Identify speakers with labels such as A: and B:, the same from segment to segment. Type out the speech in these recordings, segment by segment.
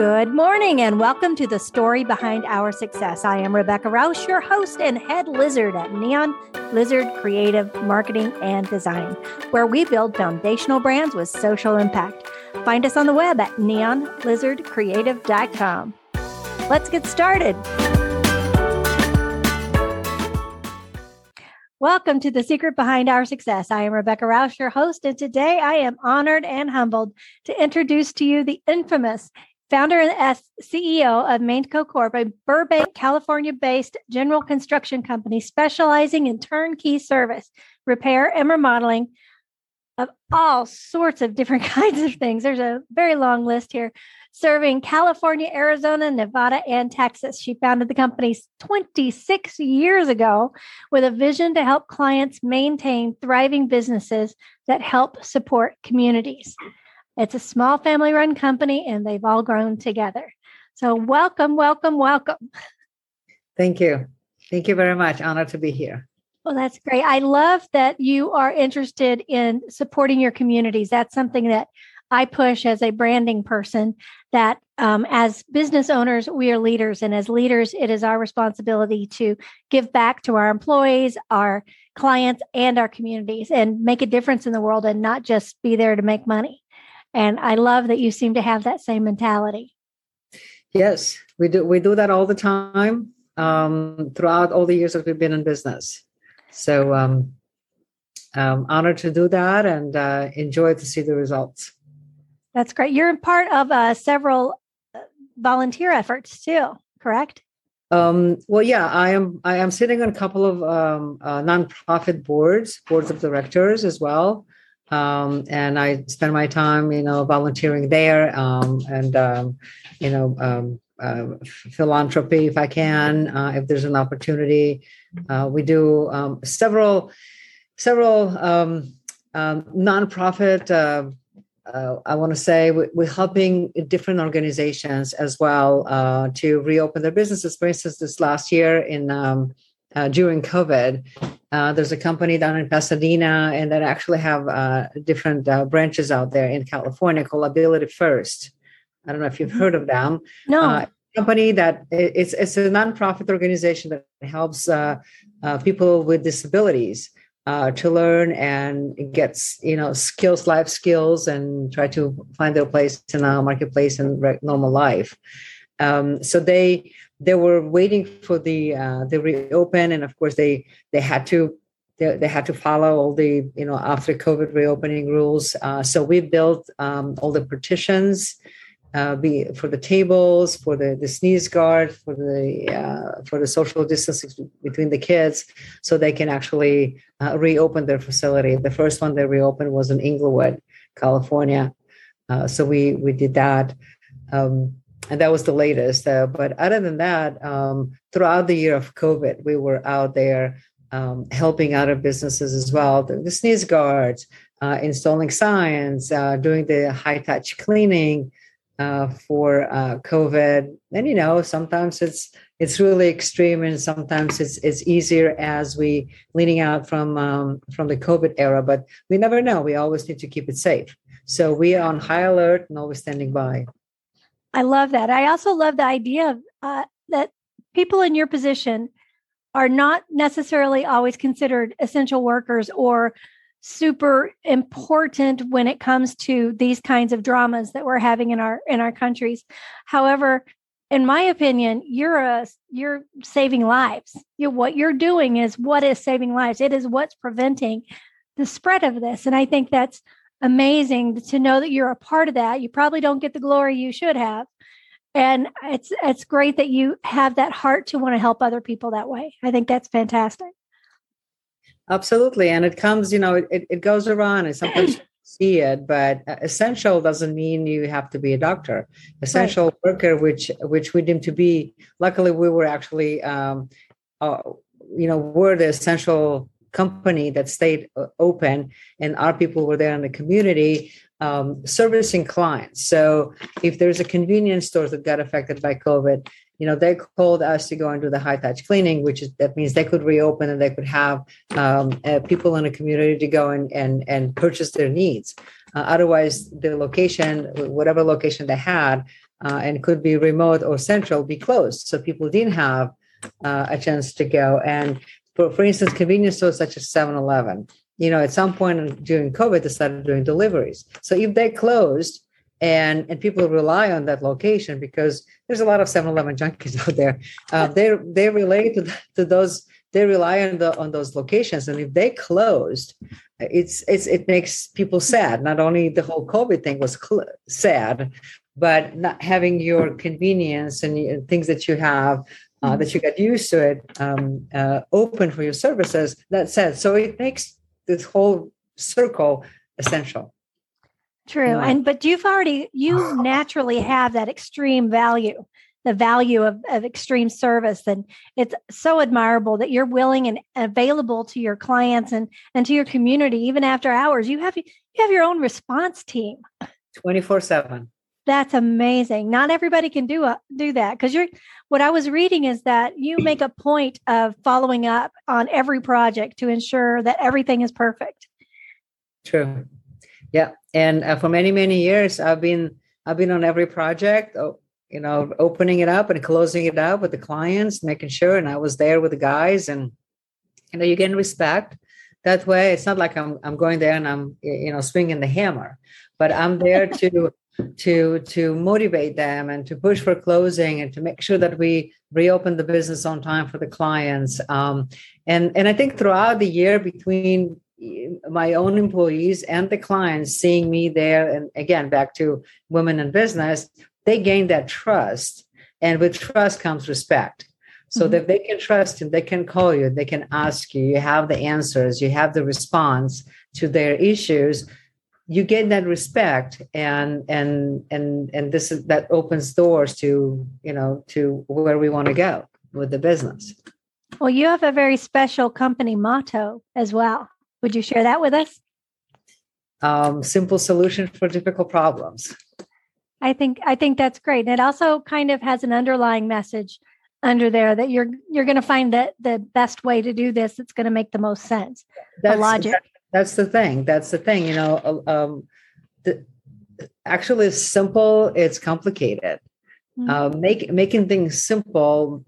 A: Good morning and welcome to the story behind our success. I am Rebecca Rausch, your host and head lizard at Neon Lizard Creative Marketing and Design, where we build foundational brands with social impact. Find us on the web at neonlizardcreative.com. Let's get started. Welcome to the secret behind our success. I am Rebecca Rausch, your host, and today I am honored and humbled to introduce to you the infamous founder and CEO of Maintco Corp, a Burbank, California based general construction company specializing in turnkey service, repair, and remodeling of all sorts of different kinds of things. There's a very long list here serving California, Arizona, Nevada, and Texas. She founded the company 26 years ago with a vision to help clients maintain thriving businesses that help support communities. It's a small family run company and they've all grown together. So, welcome, welcome, welcome.
B: Thank you. Thank you very much. Honored to be here.
A: Well, that's great. I love that you are interested in supporting your communities. That's something that I push as a branding person that um, as business owners, we are leaders. And as leaders, it is our responsibility to give back to our employees, our clients, and our communities and make a difference in the world and not just be there to make money. And I love that you seem to have that same mentality.
B: Yes, we do. We do that all the time um, throughout all the years that we've been in business. So, um, um, honored to do that and uh, enjoy to see the results.
A: That's great. You're part of uh, several uh, volunteer efforts too, correct?
B: Um, well, yeah, I am. I am sitting on a couple of um, uh, nonprofit boards, boards of directors as well, um, and I spend my time, you know, volunteering there, um, and um, you know, um, uh, philanthropy if I can, uh, if there's an opportunity. Uh, we do several, several nonprofit uh, uh, I want to say we're helping different organizations as well uh, to reopen their businesses. For instance, this last year in um, during COVID, uh, there's a company down in Pasadena, and that actually have uh, different uh, branches out there in California called Ability First. I don't know if you've heard of them.
A: No.
B: company that it's it's a nonprofit organization that helps people with disabilities uh, to learn and gets you know skills life skills and try to find their place in a marketplace and normal life um, so they they were waiting for the uh, the reopen and of course they they had to they, they had to follow all the you know after covid reopening rules uh, so we built um, all the partitions uh, be for the tables, for the, the sneeze guard, for the uh, for the social distancing between the kids, so they can actually uh, reopen their facility. The first one they reopened was in Inglewood, California. Uh, so we we did that, um, and that was the latest. Uh, but other than that, um, throughout the year of COVID, we were out there um, helping other businesses as well. The, the sneeze guards, uh, installing signs, doing the high touch cleaning uh, for uh, COVID. And you know, sometimes it's it's really extreme, and sometimes it's it's easier as we leaning out from um, from the COVID era. But we never know. We always need to keep it safe. So we are on high alert and always standing by.
A: I love that. I also love the idea of, uh, that people in your position are not necessarily always considered essential workers or super important when it comes to these kinds of dramas that we're having in our in our countries. However in my opinion you're a you're saving lives. You what you're doing is what is saving lives. It is what's preventing the spread of this and i think that's amazing to know that you're a part of that you probably don't get the glory you should have and it's it's great that you have that heart to want to help other people that way i think that's fantastic
B: Absolutely. And it comes, you know, it, it goes around and sometimes see it, but essential doesn't mean you have to be a doctor. Essential right. worker, which which we deem to be, luckily we were actually, um, uh, you know, we're the essential company that stayed uh, open and our people were there in the community um, servicing clients. So if there's a convenience store that got affected by COVID, you know they called us to go and do the high touch cleaning which is that means they could reopen and they could have um, uh, people in a community to go and and and purchase their needs Uh, otherwise, the location, whatever location they had, uh, and could be remote or central, be closed. So people didn't have uh, a chance to go. And for, for instance, convenience stores such as 7 Eleven, you know, at some point during COVID, they started doing deliveries. So if they closed, and and people rely on that location because there's a lot of 7-Eleven junkies out there. Uh, they they relate to, to those they rely on the on those locations, and if they closed, it's it's it makes people sad. Not only the whole COVID thing was cl- sad, but not having your convenience and things that you have uh, that you get used to it um, uh, open for your services. That said, So it makes this whole circle essential.
A: True. Yeah. And but you've already you naturally have that extreme value, the value of, of extreme service. And it's so admirable that you're willing and available to your clients and and to your community even after hours. You have you have your own response team.
B: 24-7.
A: That's amazing. Not everybody can do a, do that because you're what I was reading is that you make a point of following up on every project to ensure that everything is perfect.
B: True. Yeah, and uh, for many many years, I've been I've been on every project. Oh, you know, opening it up and closing it up with the clients, making sure. And I was there with the guys, and you know, you get respect that way. It's not like I'm I'm going there and I'm you know swinging the hammer, but I'm there to to to motivate them and to push for closing and to make sure that we reopen the business on time for the clients. Um, and and I think throughout the year between my own employees and the clients seeing me there and again back to women in business they gain that trust and with trust comes respect so mm-hmm. that they can trust you they can call you they can ask you you have the answers you have the response to their issues you gain that respect and and and and this is that opens doors to you know to where we want to go with the business
A: well you have a very special company motto as well would you share that with us?
B: Um, simple solution for difficult problems.
A: I think I think that's great. And it also kind of has an underlying message under there that you're you're going to find that the best way to do this it's going to make the most sense.
B: That's,
A: the logic. That,
B: that's the thing. That's the thing. You know, um, the, actually, it's simple. It's complicated. Mm-hmm. Uh, make making things simple.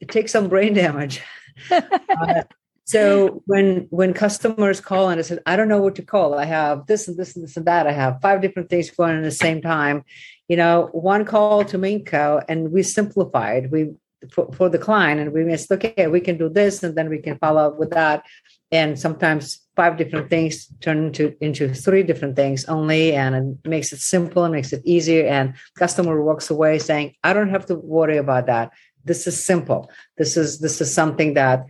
B: It takes some brain damage. uh, so when when customers call and I said, I don't know what to call. I have this and this and this and that. I have five different things going at the same time. You know, one call to Maintco, and we simplified. We for, for the client, and we said, okay, we can do this, and then we can follow up with that. And sometimes five different things turn into into three different things only, and it makes it simple and makes it easier. And customer walks away saying, I don't have to worry about that. This is simple. This is this is something that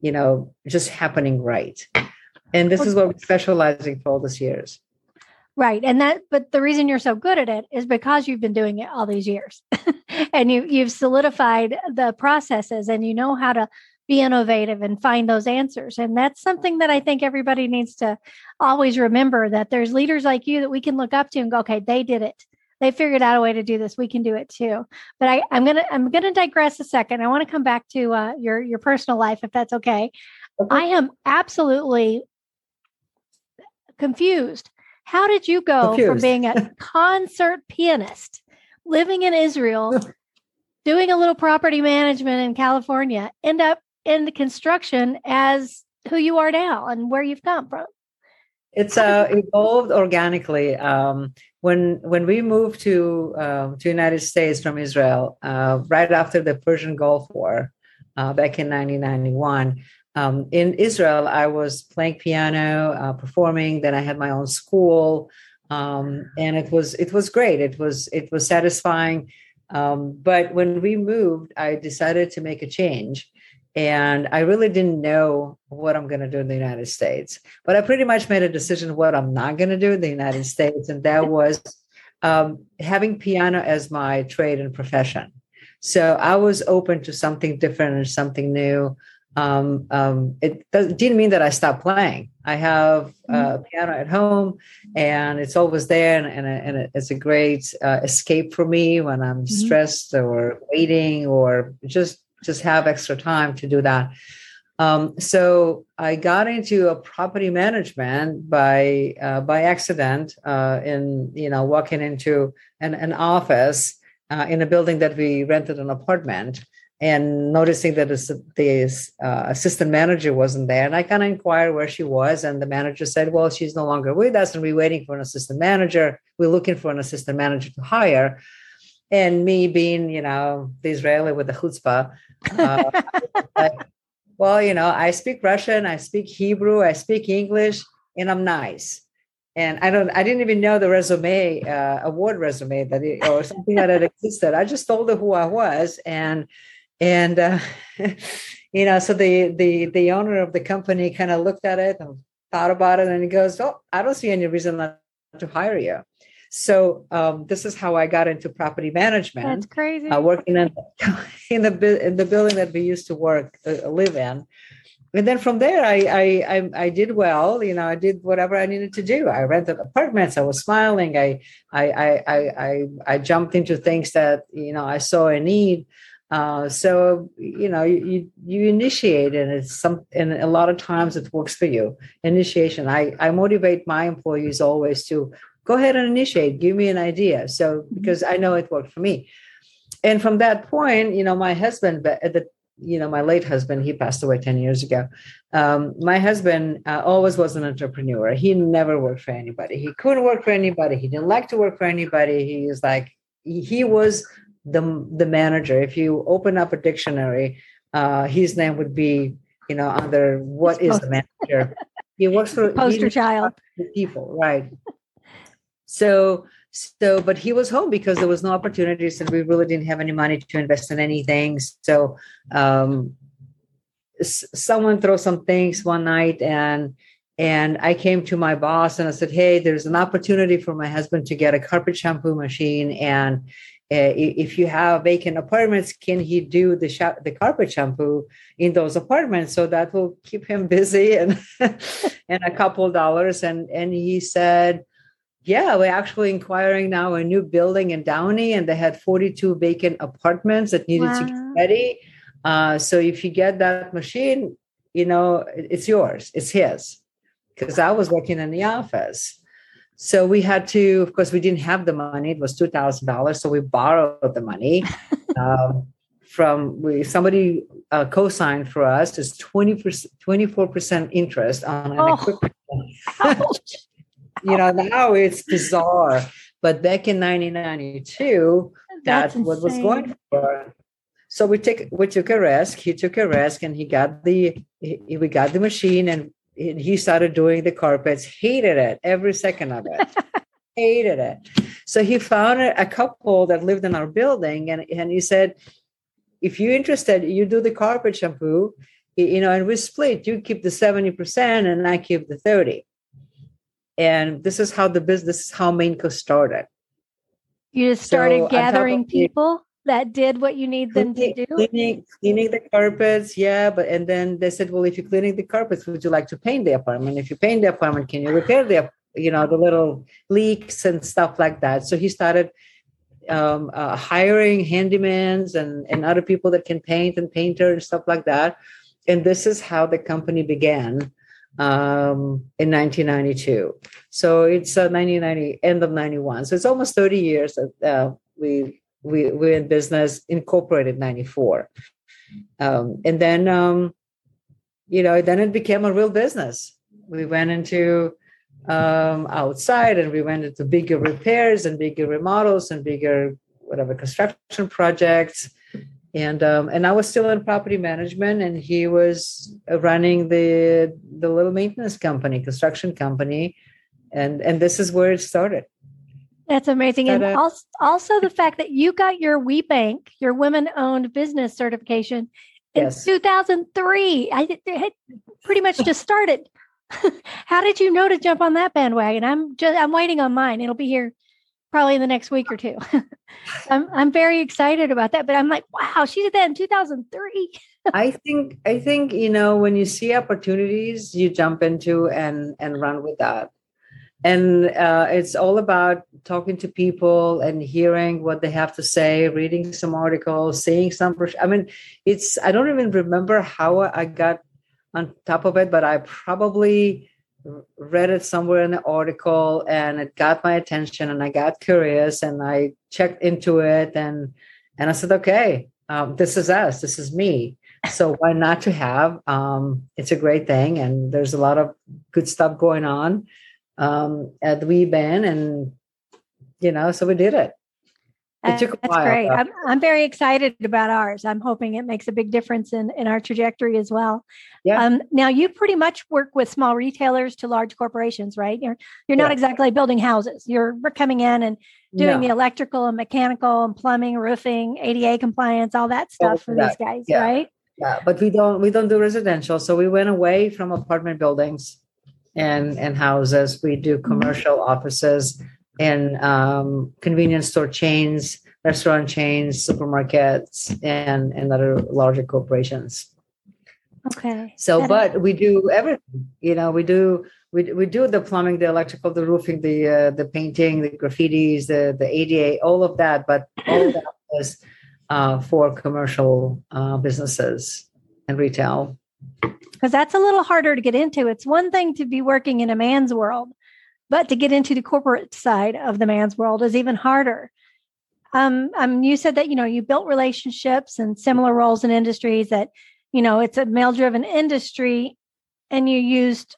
B: you know, just happening right. And this is what we're specializing for all these years.
A: Right. And that, but the reason you're so good at it is because you've been doing it all these years and you, you've solidified the processes and you know how to be innovative and find those answers. And that's something that I think everybody needs to always remember that there's leaders like you that we can look up to and go, okay, they did it they figured out a way to do this we can do it too but I, i'm gonna i'm gonna digress a second i want to come back to uh, your your personal life if that's okay. okay i am absolutely confused how did you go confused. from being a concert pianist living in israel doing a little property management in california end up in the construction as who you are now and where you've come from
B: it's uh, evolved organically. Um, when when we moved to uh, to United States from Israel uh, right after the Persian Gulf War uh, back in 1991. Um, in Israel, I was playing piano, uh, performing. Then I had my own school, um, and it was it was great. It was it was satisfying. Um, but when we moved, I decided to make a change and I really didn't know what I'm going to do in the United States. But I pretty much made a decision what I'm not going to do in the United States, and that was um, having piano as my trade and profession. So I was open to something different and something new. Um, um, it didn't mean that I stopped playing. I have a mm-hmm. piano at home, and it's always there, and, and, and it's a great uh, escape for me when I'm mm-hmm. stressed or waiting or just just have extra time to do that. Um, so I got into a property management by uh, by accident uh, in you know walking into an, an office uh, in a building that we rented an apartment and noticing that the uh, assistant manager wasn't there. And I kind of inquired where she was, and the manager said, "Well, she's no longer with us, and we're waiting for an assistant manager. We're looking for an assistant manager to hire." And me being, you know, the Israeli with the chutzpah, uh, well, you know, I speak Russian, I speak Hebrew, I speak English, and I'm nice. And I don't, I didn't even know the resume, uh, award resume that it, or something that had existed. I just told her who I was, and and uh, you know so the the the owner of the company kind of looked at it and thought about it and he goes oh i don't see any reason not to hire you so um, this is how i got into property management
A: that's crazy
B: uh, working in, in the in the building that we used to work uh, live in and then from there I, I, I I did well. You know, I did whatever I needed to do. I rented apartments. I was smiling. I I I I I jumped into things that you know I saw a need. Uh, so you know you you initiate and it's some and a lot of times it works for you initiation i i motivate my employees always to go ahead and initiate. Give me an idea. So mm-hmm. because i know it worked for me. And from that point you know my husband at the you know my late husband he passed away 10 years ago. Um, my husband uh, always was an entrepreneur. He never worked for anybody. He couldn't work for anybody. He didn't like to work for anybody. He was like he was the the manager. If you open up a dictionary, uh, his name would be you know under what is the manager. He works for
A: poster child.
B: people, right? So so but he was home because there was no opportunities and we really didn't have any money to invest in anything so um, someone throw some things one night and and i came to my boss and i said hey there's an opportunity for my husband to get a carpet shampoo machine and uh, if you have vacant apartments, can he do the sh- the carpet shampoo in those apartments? So that will keep him busy and and a couple dollars. And and he said, yeah, we're actually inquiring now a new building in Downey, and they had 42 vacant apartments that needed wow. to get ready. Uh, so if you get that machine, you know it's yours, it's his. Because I was working in the office. So we had to, of course, we didn't have the money. It was two thousand dollars, so we borrowed the money um, from we somebody uh, co-signed for us. Is 24 percent interest on an oh. equipment. you know, now it's bizarre, but back in 1992, that's, that's what was going for. So we took we took a risk. He took a risk, and he got the he, we got the machine, and he started doing the carpets, hated it every second of it, hated it. So he found a couple that lived in our building, and, and he said, if you're interested, you do the carpet shampoo, you know, and we split. You keep the 70% and I keep the 30. And this is how the business, this is how Maintco started.
A: You just started so gathering people? that did what you need them to do?
B: Cleaning, cleaning the carpets, yeah. But and then they said, well, if you're cleaning the carpets, would you like to paint the apartment? If you paint the apartment, can you repair the, you know, the little leaks and stuff like that? So he started um, uh, hiring handymans and and other people that can paint and painter and stuff like that. And this is how the company began um, in 1992. So it's uh, 1990, end of 91. So it's almost 30 years that uh, we we we're in business incorporated 94 um, and then um, you know then it became a real business we went into um, outside and we went into bigger repairs and bigger remodels and bigger whatever construction projects and um, and I was still in property management, and he was running the the little maintenance company, construction company, and and this is where it started.
A: That's amazing. And uh, also, also the fact that you got your WBENC, your women owned business certification in yes. 2003. I had pretty much just started. How did you know to jump on that bandwagon? I'm just I'm waiting on mine. It'll be here probably in the next week or two. I'm I'm very excited about that. But I'm like, wow, she did that in 2003.
B: I think I think you know when you see opportunities, you jump into and and run with that and uh, it's all about talking to people and hearing what they have to say reading some articles seeing some i mean it's i don't even remember how i got on top of it, but I probably read it somewhere in the article and it got my attention and I got curious and I checked into it and and I said, okay, um, this is us, this is me. So why not to have? Um, it's a great thing, and there's a lot of good stuff going on um, at the Wee WeBand, and you know, so we did it.
A: It took a That's while. great. I'm, I'm very excited about ours. I'm hoping it makes a big difference in, in our trajectory as well. Yeah. Um, now you pretty much work with small retailers to large corporations, right? You're you're not yeah. exactly building houses. You're coming in and doing no. the electrical and mechanical and plumbing, roofing, ADA compliance, all that stuff all for that. these guys, yeah. right?
B: Yeah, but we don't we don't do residential. So we went away from apartment buildings and and houses. We do mm-hmm. commercial offices and um, convenience store chains, restaurant chains, supermarkets, and and other larger corporations.
A: Okay.
B: So, but we do everything. You know, we do we, we do the plumbing, the electrical, the roofing, the uh, the painting, the graffitis, the the ADA, all of that. But all of that is uh, for commercial uh, businesses and retail.
A: Because that's a little harder to get into. It's one thing to be working in a man's world, but to get into the corporate side of the man's world is even harder. Um, um, you said that you know you built relationships and similar roles in industries that you know it's a male-driven industry, and you used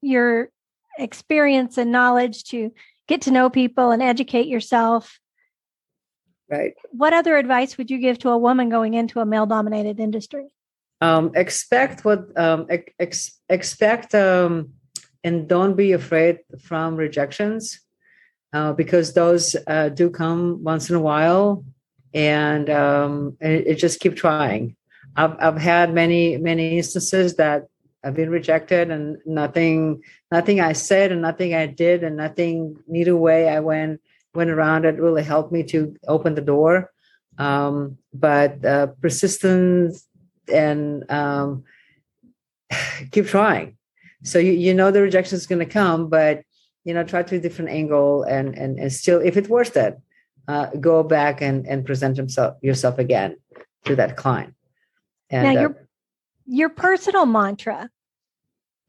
A: your experience and knowledge to get to know people and educate yourself.
B: Right.
A: What other advice would you give to a woman going into a male-dominated industry?
B: Um, expect what um, ex- expect um, and don't be afraid from rejections uh, because those uh, do come once in a while. And um, it, it, just keep trying. I've, I've had many many instances that i've been rejected and nothing nothing i said and nothing i did and nothing neither way i went went around it really helped me to open the door. Um, but uh, persistence and um, keep trying so you, you know the rejection is going to come but you know try to a different angle and and, and still if it's worth it uh, go back and and present himself yourself again to that client.
A: And now your uh, your personal mantra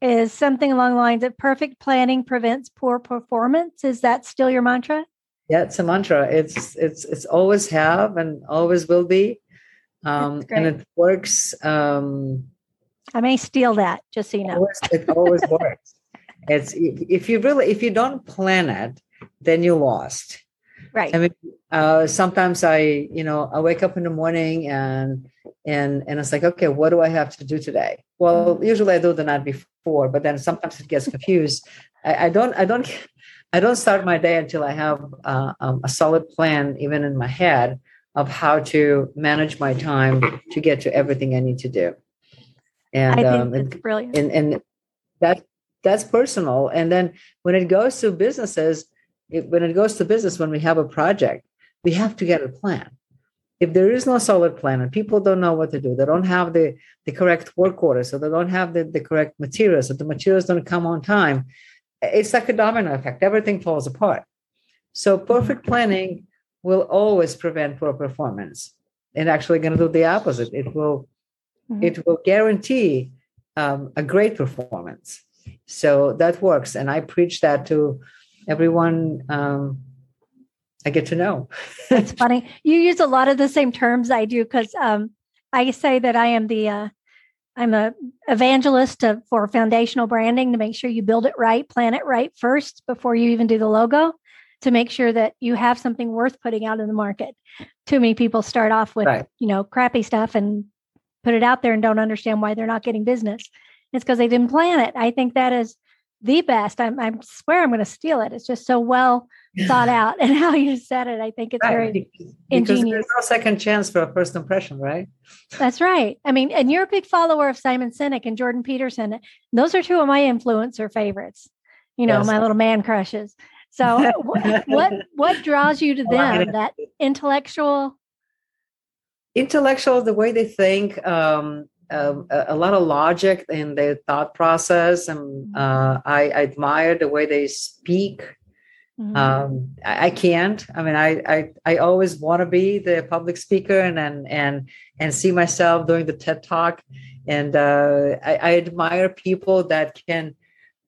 A: is something along the lines of perfect planning prevents poor performance. Is that still your mantra?
B: Yeah it's a mantra. It's it's it's always have and always will be. Um and it works um
A: I may steal that, just so you know.
B: It always, it always works. It's if you really if you don't plan it, then you lost.
A: Right.
B: I mean, uh, sometimes I, you know, I wake up in the morning and and and it's like, okay, what do I have to do today? Well, mm-hmm. usually I do the night before, but then sometimes it gets confused. I, I don't, I don't, I don't start my day until I have uh, um, a solid plan, even in my head, of how to manage my time to get to everything I need to do
A: and I think um, and, brilliant.
B: And and that that's personal. And then when it goes to businesses, it, when it goes to business, when we have a project, we have to get a plan. If there is no solid plan and people don't know what to do, they don't have the, the correct work order, so they don't have the, the correct materials, so the materials don't come on time, it's like a domino effect. Everything falls apart. So perfect mm-hmm. planning will always prevent poor performance. And actually going to do the opposite. It will mm-hmm. it will guarantee um, a great performance. So that works. And I preach that to everyone um, I get to know.
A: That's funny. You use a lot of the same terms I do because um, I say that I am the uh, I'm a evangelist to, for foundational branding to make sure you build it right, plan it right first before you even do the logo to make sure that you have something worth putting out in the market. Too many people start off with right. you know crappy stuff and put it out there and don't understand why they're not getting business. It's because they didn't plan it. I think that is the best. I'm, I swear I'm going to steal it. It's just so well thought out and how you said it. I think it's right. very because ingenious.
B: There's no second chance for a first impression, right?
A: That's right. I mean, and you're a big follower of Simon Sinek and Jordan Peterson. Those are two of my influencer favorites. You know, yes. my little man crushes. So, what what draws you to them? That intellectual
B: intellectual the way they think um, uh, a, lot of logic in their thought process and mm-hmm. uh, I, I, admire the way they speak Mm-hmm. Um, I, I, can't. I mean, I I, I always want to be the public speaker and and and and see myself doing the TED talk, and uh, I, I, admire people that can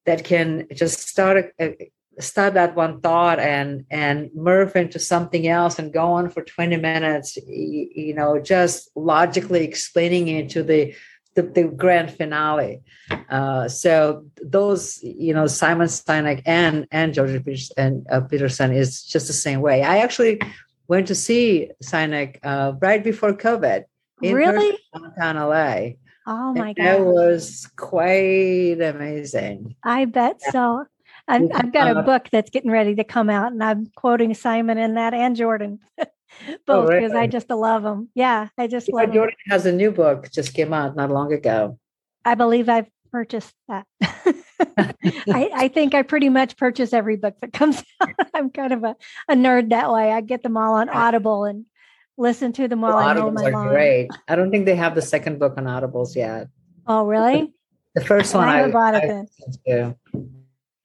B: that can just start a, a, start that one thought and and morph into something else and go on for 20 minutes you, know just logically explaining it to the the, the grand finale. Uh, so those, you know, Simon Sinek and and George Peterson, uh, Peterson is just the same way. I actually went to see Sinek uh, right before COVID
A: in really
B: downtown LA.
A: Oh my god,
B: that was quite amazing.
A: I bet so. I've, I've, got a uh, book that's getting ready to come out, and I'm quoting Simon in that and Jordan. both oh, really? because I just love them. Yeah, I just
B: love Jordan them. has a new book just came out not long ago.
A: I believe I've purchased that. I, I, think I pretty much purchase every book that comes out. I'm kind of a, a nerd that way. I get them all on Audible and listen to them while well, I my are great.
B: I don't think they have the second book on Audibles yet.
A: Oh, really?
B: The first one I, I bought it.
A: then.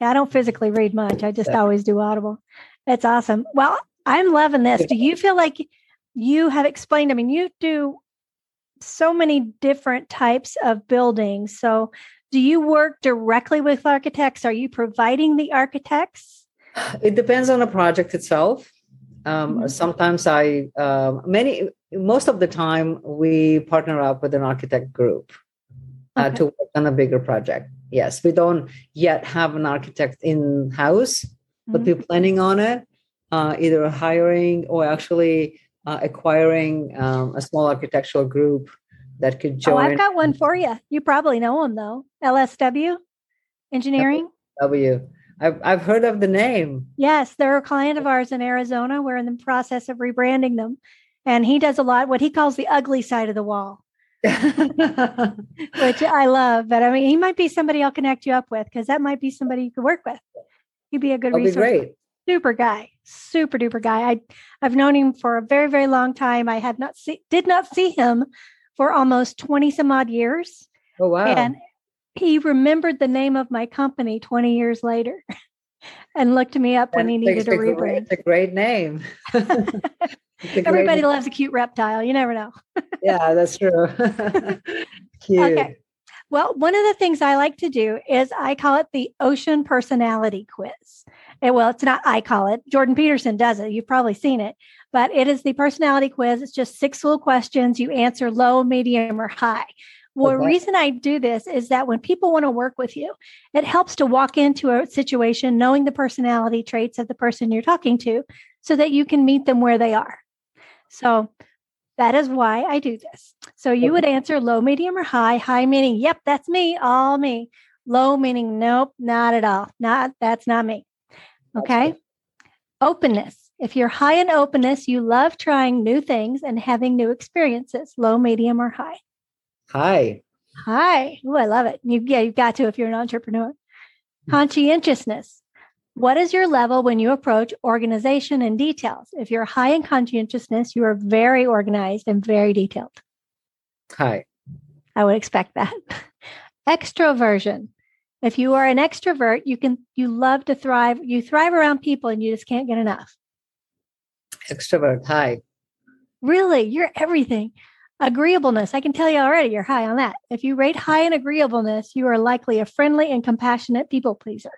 A: Yeah, I don't physically read much. I just always do Audible. That's awesome. Well, I'm loving this. Do you feel like you have explained? I mean, you do so many different types of buildings. So, do you work directly with architects? Are you providing the architects?
B: It depends on the project itself. Um, mm-hmm. Sometimes I, uh, many, most of the time, we partner up with an architect group uh, okay. to work on a bigger project. Yes, we don't yet have an architect in house, but mm-hmm. we're planning on it uh, either hiring or actually uh, acquiring um, a small architectural group that could join. Oh,
A: I've got one for you. You probably know them though. LSW Engineering.
B: W. I've I've heard of the name.
A: Yes, they're a client of ours in Arizona. We're in the process of rebranding them, and he does a lot what he calls the ugly side of the wall. which I love. But I mean, he might be somebody I'll connect you up with because that might be somebody you could work with. He'd be a good That'd resource. Be great super guy, super duper guy. I I've known him for a very very long time. I had not see did not see him for almost twenty some odd years.
B: Oh wow!
A: And he remembered the name of my company twenty years later, and looked me up when he needed a rebrand.
B: It's a great name.
A: Everybody great loves a cute reptile. You never know.
B: yeah, that's true.
A: cute. Okay. Well, one of the things I like to do is I call it the ocean personality quiz. It, well, it's not I call it. Jordan Peterson does it. You've probably seen it, but it is the personality quiz. It's just six little questions. You answer low, medium, or high. Well, okay. the reason I do this is that when people want to work with you, it helps to walk into a situation knowing the personality traits of the person you're talking to so that you can meet them where they are. So that is why I do this. So you would answer low, medium, or high. High meaning, yep, that's me, all me. Low meaning, nope, not at all. Not that's not me. Okay. Openness. If you're high in openness, you love trying new things and having new experiences, low, medium, or high.
B: High.
A: Hi. Oh, I love it. You, yeah, you've got to if you're an entrepreneur. Hmm. Conscientiousness. What is your level when you approach organization and details? If you're high in conscientiousness, you are very organized and very detailed.
B: Hi.
A: I would expect that. Extroversion. If you are an extrovert, you can you love to thrive. You thrive around people and you just can't get enough.
B: Extrovert, Hi.
A: Really, you're everything. Agreeableness, I can tell you already you're high on that. If you rate high in agreeableness, you are likely a friendly and compassionate people pleaser.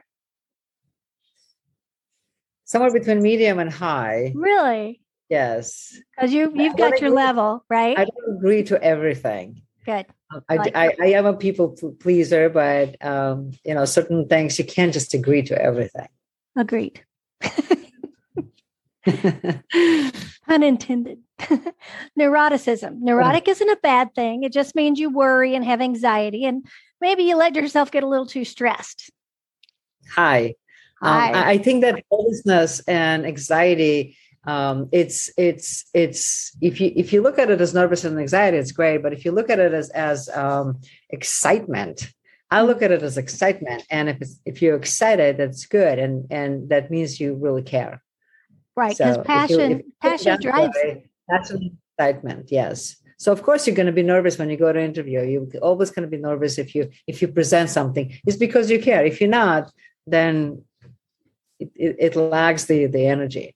B: Somewhere between medium and high.
A: Really?
B: Yes.
A: Because you you've got your level, right?
B: I don't agree to everything.
A: Good.
B: I, like I, I, am a people pleaser, but um, you know, certain things you can't just agree to everything.
A: Agreed. Unintended. Neuroticism. Neurotic isn't a bad thing. It just means you worry and have anxiety, and maybe you let yourself get a little too stressed.
B: Hi. Hi. Um, I think that nervousness and anxiety um, it's it's it's if you if you look at it as nervous and anxiety it's great but if you look at it as as um, excitement i look at it as excitement and if it's if you're excited that's good and and that means you really care
A: right because so passion you, passion drives
B: passion excitement yes so of course you're going to be nervous when you go to interview you're always going to be nervous if you if you present something it's because you care if you're not then it, it, it lags the the energy.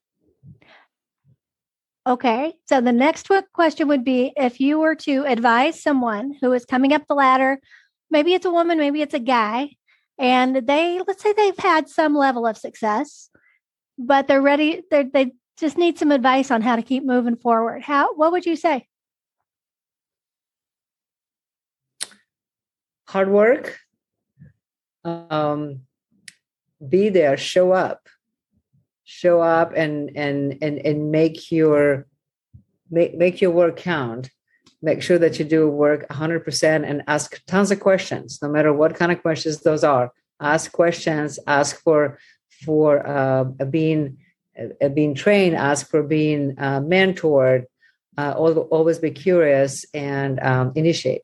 A: Okay. So the next question would be if you were to advise someone who is coming up the ladder, maybe it's a woman, maybe it's a guy, and they, let's say they've had some level of success, but they're ready, they're, they just need some advice on how to keep moving forward. How, what would you say?
B: Hard work, um, be there, show up show up and and and and make your make make your work count make sure that you do work 100% and ask tons of questions no matter what kind of questions those are ask questions ask for for uh, being uh, being trained ask for being uh, mentored uh, always be curious and um, initiate.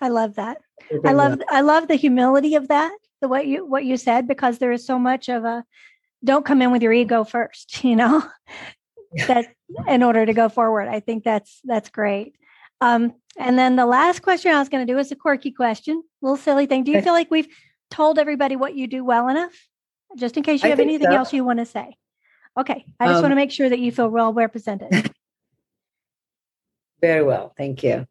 A: I love that. I love i love the humility of that the what you what you said because there is so much of a don't come in with your ego first you know? That in order to go forward i think that's that's great. Um, and then the last question i was going to do is a quirky question. A little silly thing. Do you feel like we've told everybody what you do well enough just in case you have anything so. else you want to say. Okay i just um, want to make sure that you feel well represented.
B: Very well thank you.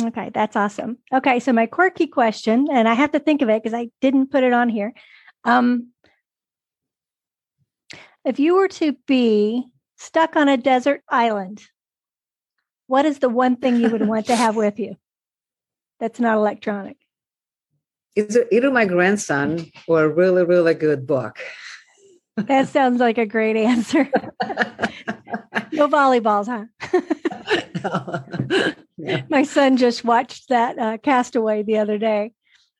A: Okay that's awesome. Okay so my quirky question and i have to think of it because i didn't put it on here um, if you were to be stuck on a desert island, what is the one thing you would want to have with you? That's not electronic?
B: Either my grandson or a really, really good book.
A: that sounds like a great answer. no volleyballs, huh? no. My son just watched that uh, Castaway the other day.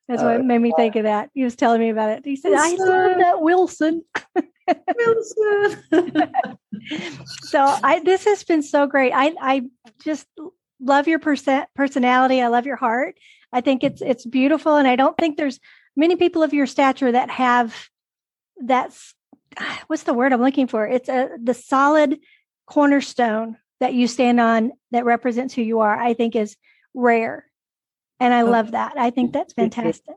A: That's what uh, made me think of that. He was telling me about it. He said, Wilson. "I love that Wilson." Wilson. so I this has been so great. I I just love your percent personality. I love your heart. I think it's it's beautiful, and I don't think there's many people of your stature that have that's what's the word I'm looking for? It's a the solid cornerstone that you stand on that represents who you are. I think is rare, and I love that. I think that's fantastic.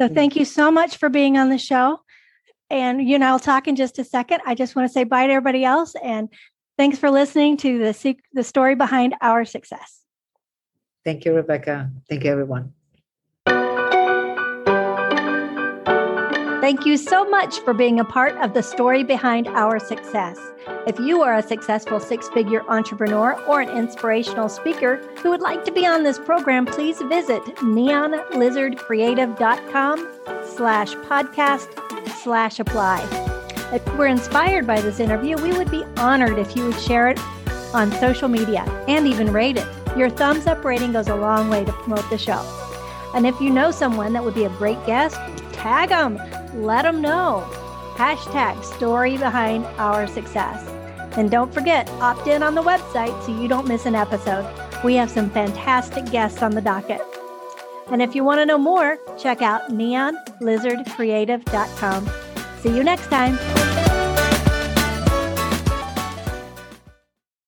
A: So thank you so much for being on the show. And you and I'll talk in just a second. I just want to say bye to everybody else and thanks for listening to the the story behind our success.
B: Thank you, Rebecca. Thank you, everyone.
A: Thank you so much for being a part of the story behind our success. If you are a successful six figure entrepreneur or an inspirational speaker who would like to be on this program, please visit neonlizardcreative.com slash podcast slash apply. If you were inspired by this interview, we would be honored if you would share it on social media and even rate it. Your thumbs up rating goes a long way to promote the show. And if you know someone that would be a great guest, tag them, let them know. Hashtag story behind our success. And don't forget, opt in on the website so you don't miss an episode. We have some fantastic guests on the docket. And if you want to know more, check out neonlizardcreative.com. See you next time.